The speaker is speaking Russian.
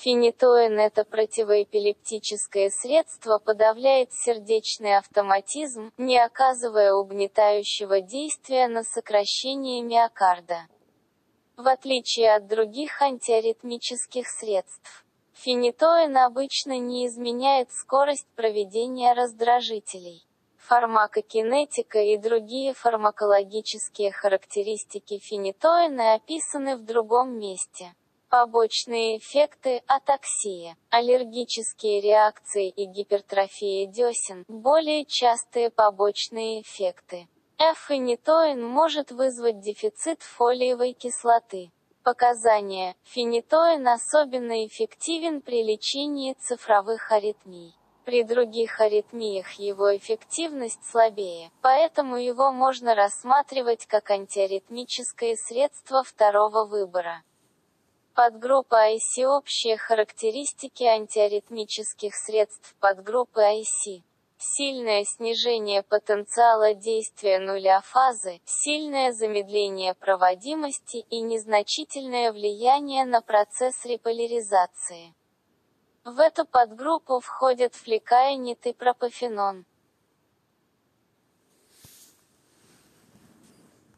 Фенитоин – это противоэпилептическое средство подавляет сердечный автоматизм, не оказывая угнетающего действия на сокращение миокарда. В отличие от других антиаритмических средств, фенитоин обычно не изменяет скорость проведения раздражителей. Фармакокинетика и другие фармакологические характеристики фенитоина описаны в другом месте. Побочные эффекты – атаксия, аллергические реакции и гипертрофия десен – более частые побочные эффекты. Фенитоин может вызвать дефицит фолиевой кислоты. Показания. Фенитоин особенно эффективен при лечении цифровых аритмий. При других аритмиях его эффективность слабее, поэтому его можно рассматривать как антиаритмическое средство второго выбора. Подгруппа IC Общие характеристики антиаритмических средств подгруппы IC. Сильное снижение потенциала действия нуля фазы, сильное замедление проводимости и незначительное влияние на процесс реполяризации. В эту подгруппу входят флекаинит и пропофенон.